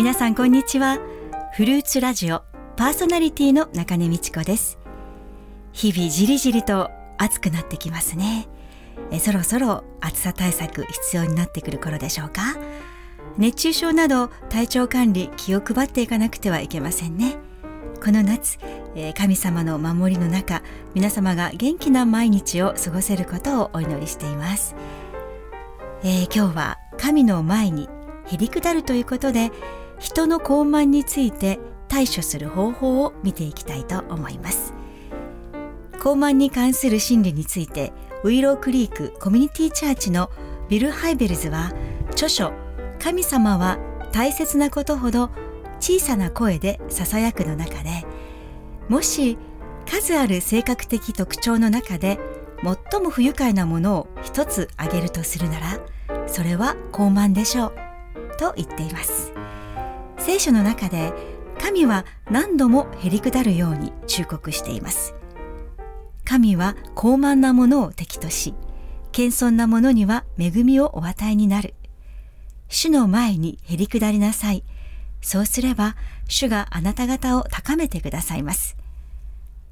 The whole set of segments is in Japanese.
皆さんこんにちは。フルーツラジオパーソナリティの中根美智子です。日々じりじりと暑くなってきますね。えそろそろ暑さ対策必要になってくる頃でしょうか？熱中症など体調管理気を配っていかなくてはいけませんね。この夏、え神様の守りの中皆様が元気な毎日を過ごせることをお祈りしています、えー、今日は神の前にへりくだるということで人の傲慢について対処する方法を見ていきたいと思います。傲慢に関する心理についてウイロークリークコミュニティチャーチのビル・ハイベルズは著書神様は大切なことほど小さな声で囁くの中でもし数ある性格的特徴の中で最も不愉快なものを一つ挙げるとするならそれは傲慢でしょうと言っています。聖書の中で神は何度もへりくだるように忠告しています。神は高慢なものを敵とし謙遜なものには恵みをお与えになる。主の前にへりくだりなさい。そうすれば主があなた方を高めてくださいます。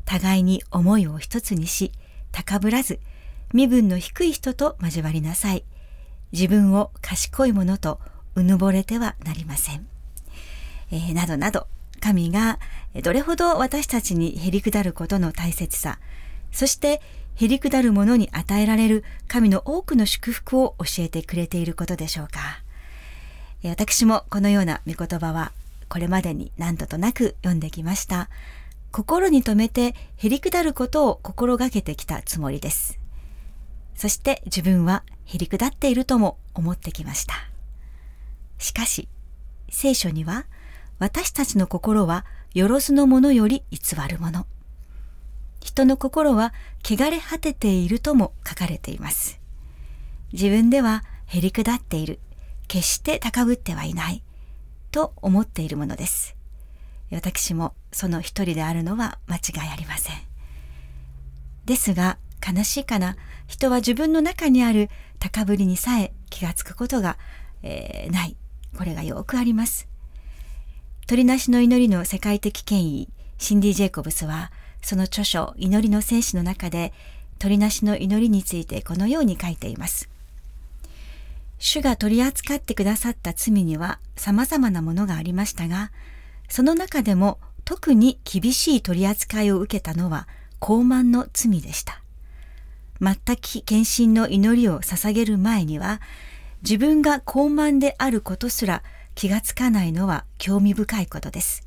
互いに思いを一つにし高ぶらず身分の低い人と交わりなさい。自分を賢いものとうぬぼれてはなりません、えー、などなど神がどれほど私たちにへりくだることの大切さそしてへりくだるものに与えられる神の多くの祝福を教えてくれていることでしょうか。私もこのような御言葉はこれまでに何度となく読んできました。心に留めてへりくだることを心がけてきたつもりです。そして自分はへりくだっているとも思ってきました。しかし聖書には私たちの心はよろずのものより偽るもの人の心は汚れ果てているとも書かれています自分ではへりくだっている決して高ぶってはいないと思っているものです。私もその一人であるのは間違いありません。ですが悲しいかな人は自分の中にある高ぶりにさえ気がつくことが、えー、ないこれがよくあります。鳥なしの祈りの世界的権威シンディ・ジェイコブスはその著書祈りの戦士の中で鳥なしの祈りについてこのように書いています。主が取り扱ってくださった罪には様々なものがありましたが、その中でも特に厳しい取り扱いを受けたのは高慢の罪でした。全く献身の祈りを捧げる前には、自分が高慢であることすら気がつかないのは興味深いことです。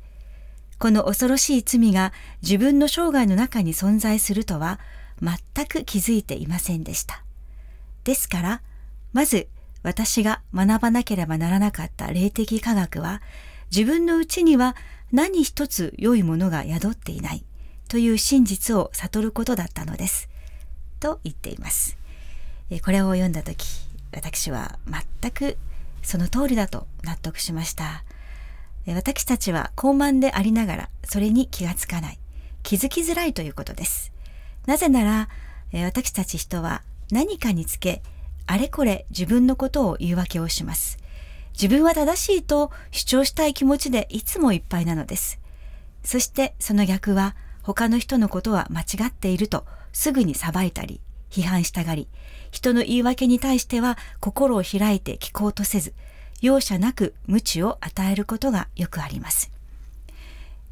この恐ろしい罪が自分の生涯の中に存在するとは全く気づいていませんでした。ですから、まず私が学ばなければならなかった霊的科学は、自分のうちには何一つ良いものが宿っていないという真実を悟ることだったのです。と言っています。これを読んだ時、私は全くその通りだと納得しました。私たちは高慢でありながらそれに気がつかない、気づきづらいということです。なぜなら、私たち人は何かにつけあれこれ自分のことを言い訳をします。自分は正しいと主張したい気持ちでいつもいっぱいなのです。そしてその逆は他の人のことは間違っているとすぐに裁いたり批判したがり、人の言い訳に対しては心を開いて聞こうとせず、容赦なく無知を与えることがよくあります。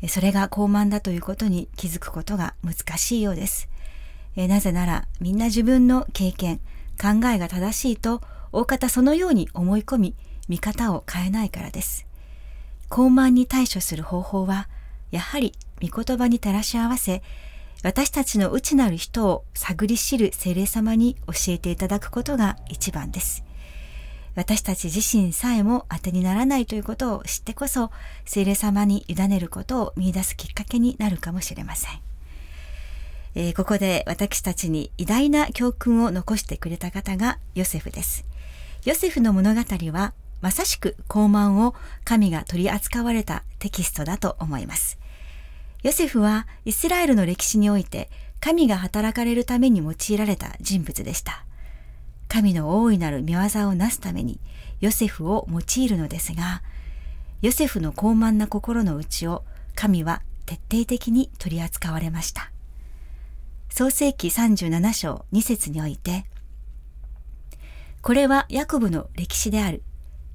それが傲慢だということに気づくことが難しいようです。なぜならみんな自分の経験、考えが正しいと大方そのように思い込み見方を変えないからです。傲慢に対処する方法はやはり御言葉に照らし合わせ私たちの内なる人を探り知る精霊様に教えていただくことが一番です。私たち自身さえも当てにならないということを知ってこそ精霊様に委ねることを見出すきっかけになるかもしれません。えー、ここで私たちに偉大な教訓を残してくれた方がヨセフです。ヨセフの物語はまさしく高慢を神が取り扱われたテキストだと思います。ヨセフはイスラエルの歴史において神が働かれるために用いられた人物でした。神の大いなる見業をなすためにヨセフを用いるのですが、ヨセフの高慢な心の内を神は徹底的に取り扱われました。創世紀37章2節において、これはヤコブの歴史である。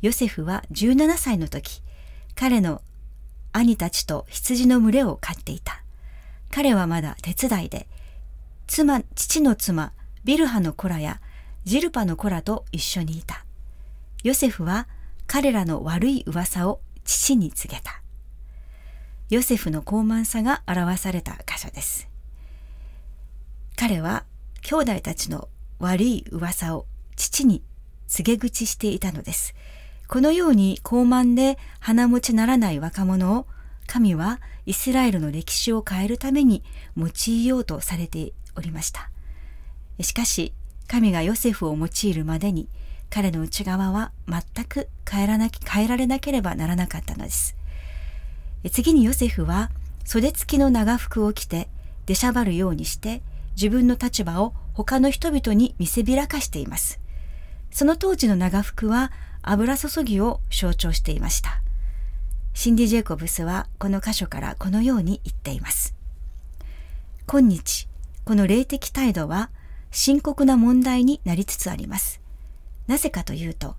ヨセフは17歳の時、彼の兄たちと羊の群れを飼っていた。彼はまだ手伝いで、妻、父の妻、ビルハの子らやジルパの子らと一緒にいた。ヨセフは彼らの悪い噂を父に告げた。ヨセフの高慢さが表された箇所です。彼は兄弟たちの悪い噂を父に告げ口していたのです。このように高慢で鼻持ちならない若者を神はイスラエルの歴史を変えるために用いようとされておりました。しかし、神がヨセフを用いるまでに彼の内側は全く変えらな変えられなければならなかったのです。次にヨセフは袖付きの長服を着て出しゃばるようにして自分の立場を他の人々に見せびらかしています。その当時の長服は油注ぎを象徴していました。シンディ・ジェイコブスはこの箇所からこのように言っています。今日、この霊的態度は深刻な問題になりつつあります。なぜかというと、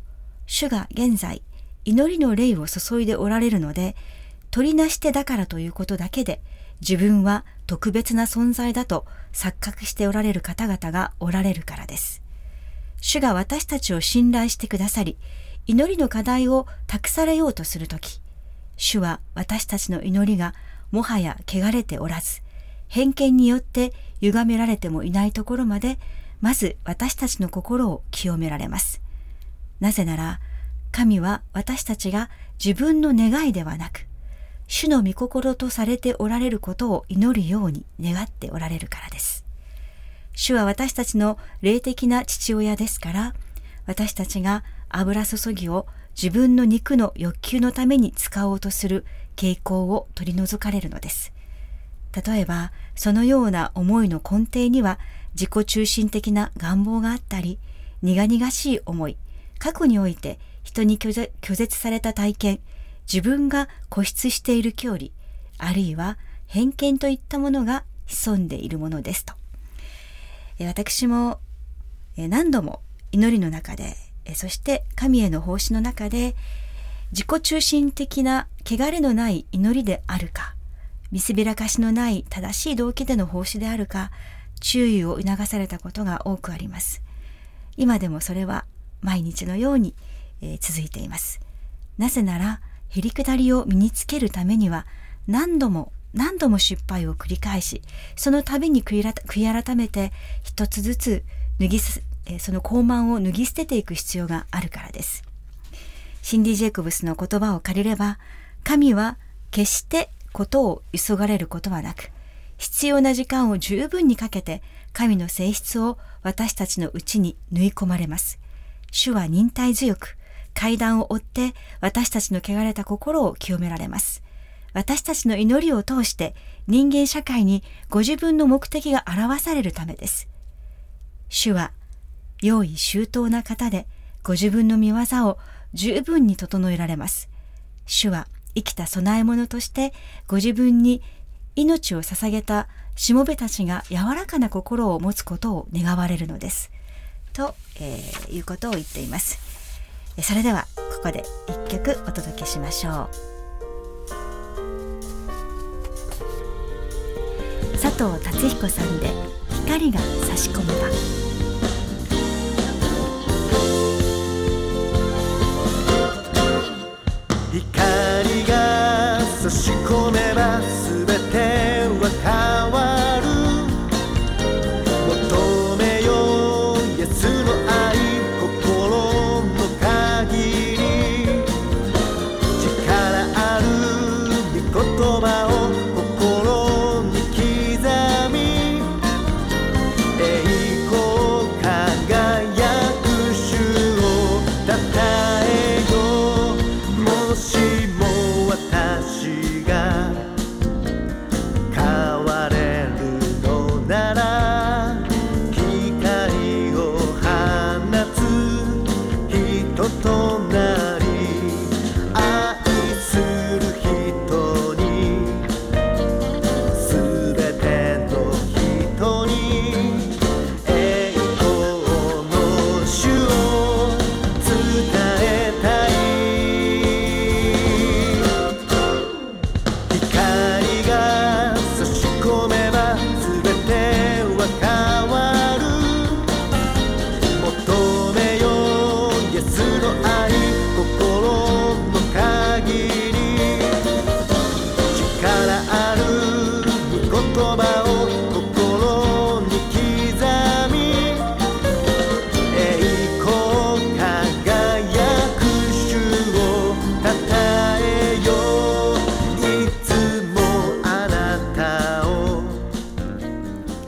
主が現在、祈りの霊を注いでおられるので、取りなしてだからということだけで、自分は特別な存在だと錯覚しておられる方々がおられるからです。主が私たちを信頼してくださり、祈りの課題を託されようとするとき、主は私たちの祈りがもはや汚れておらず、偏見によって歪められてもいないところまで、まず私たちの心を清められます。なぜなら、神は私たちが自分の願いではなく、主の御心とされておられることを祈るように願っておられるからです。主は私たちの霊的な父親ですから、私たちが油注ぎを自分の肉の欲求のために使おうとする傾向を取り除かれるのです。例えば、そのような思いの根底には自己中心的な願望があったり、苦々しい思い、過去において人に拒絶された体験、自分が固執している距離、あるいは偏見といったものが潜んでいるものですと。私も何度も祈りの中で、そして神への奉仕の中で、自己中心的な汚れのない祈りであるか、見せびらかしのない正しい動機での奉仕であるか、注意を促されたことが多くあります。今でもそれは毎日のように、えー、続いています。なぜなら、へりくだりを身につけるためには、何度も何度も失敗を繰り返し、その度に悔い改めて一つずつ脱ぎす、その高慢を脱ぎ捨てていく必要があるからです。シンディ・ジェイコブスの言葉を借りれば、神は決してことを急がれることはなく、必要な時間を十分にかけて神の性質を私たちのうちに縫い込まれます。主は忍耐強く、階段を追って私たちの汚れた心を清められます。私たちの祈りを通して人間社会にご自分の目的が表されるためです。主は用意周到な方でご自分の見業を十分に整えられます。主は生きた供え物としてご自分に命を捧げたしもべたちが柔らかな心を持つことを願われるのです。と、えー、いうことを言っています。それではここで一曲お届けしましょう佐藤達彦さんで光が差し込むば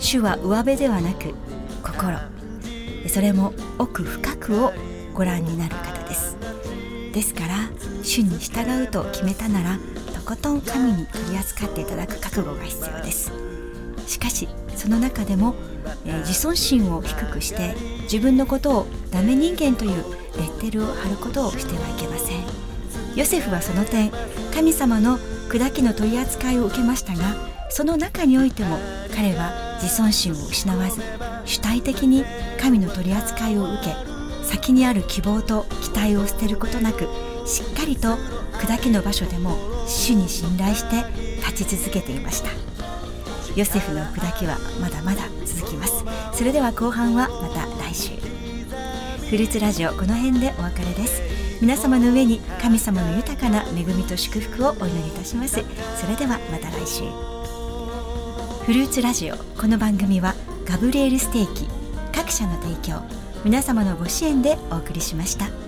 主は上辺ではなく心。それも奥深くをご覧になる方です。ですから主に従うと決めたならとことん神に取り扱っていただく覚悟が必要です。しかしその中でも、えー、自尊心を低くして自分のことをダメ人間というレッテルを貼ることをしてはいけません。ヨセフはその点神様の砕きの取り扱いを受けましたがその中においても彼は自尊心を失わず主体的に神の取り扱いを受け先にある希望と期待を捨てることなくしっかりと砕きの場所でも主に信頼して立ち続けていました。ヨセフの砕きはまだまだ続きます。それでは後半はまた来週。フルーツラジオこの辺でお別れです。皆様の上に神様の豊かな恵みと祝福をお祈りいたします。それではまた来週。フルーツラジオこの番組はガブリエルステーキ各社の提供皆様のご支援でお送りしました。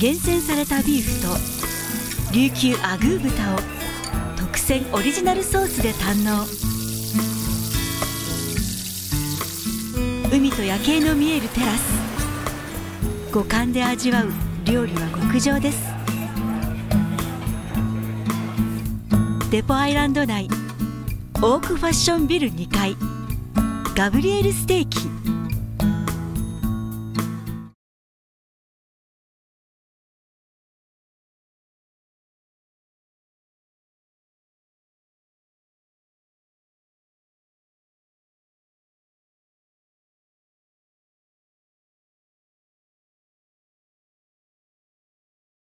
厳選されたビーフと琉球アグー豚を特選オリジナルソースで堪能。海と夜景の見えるテラス。五感で味わう料理は極上です。デポアイランド内オークファッションビル2階。ガブリエルステーキ。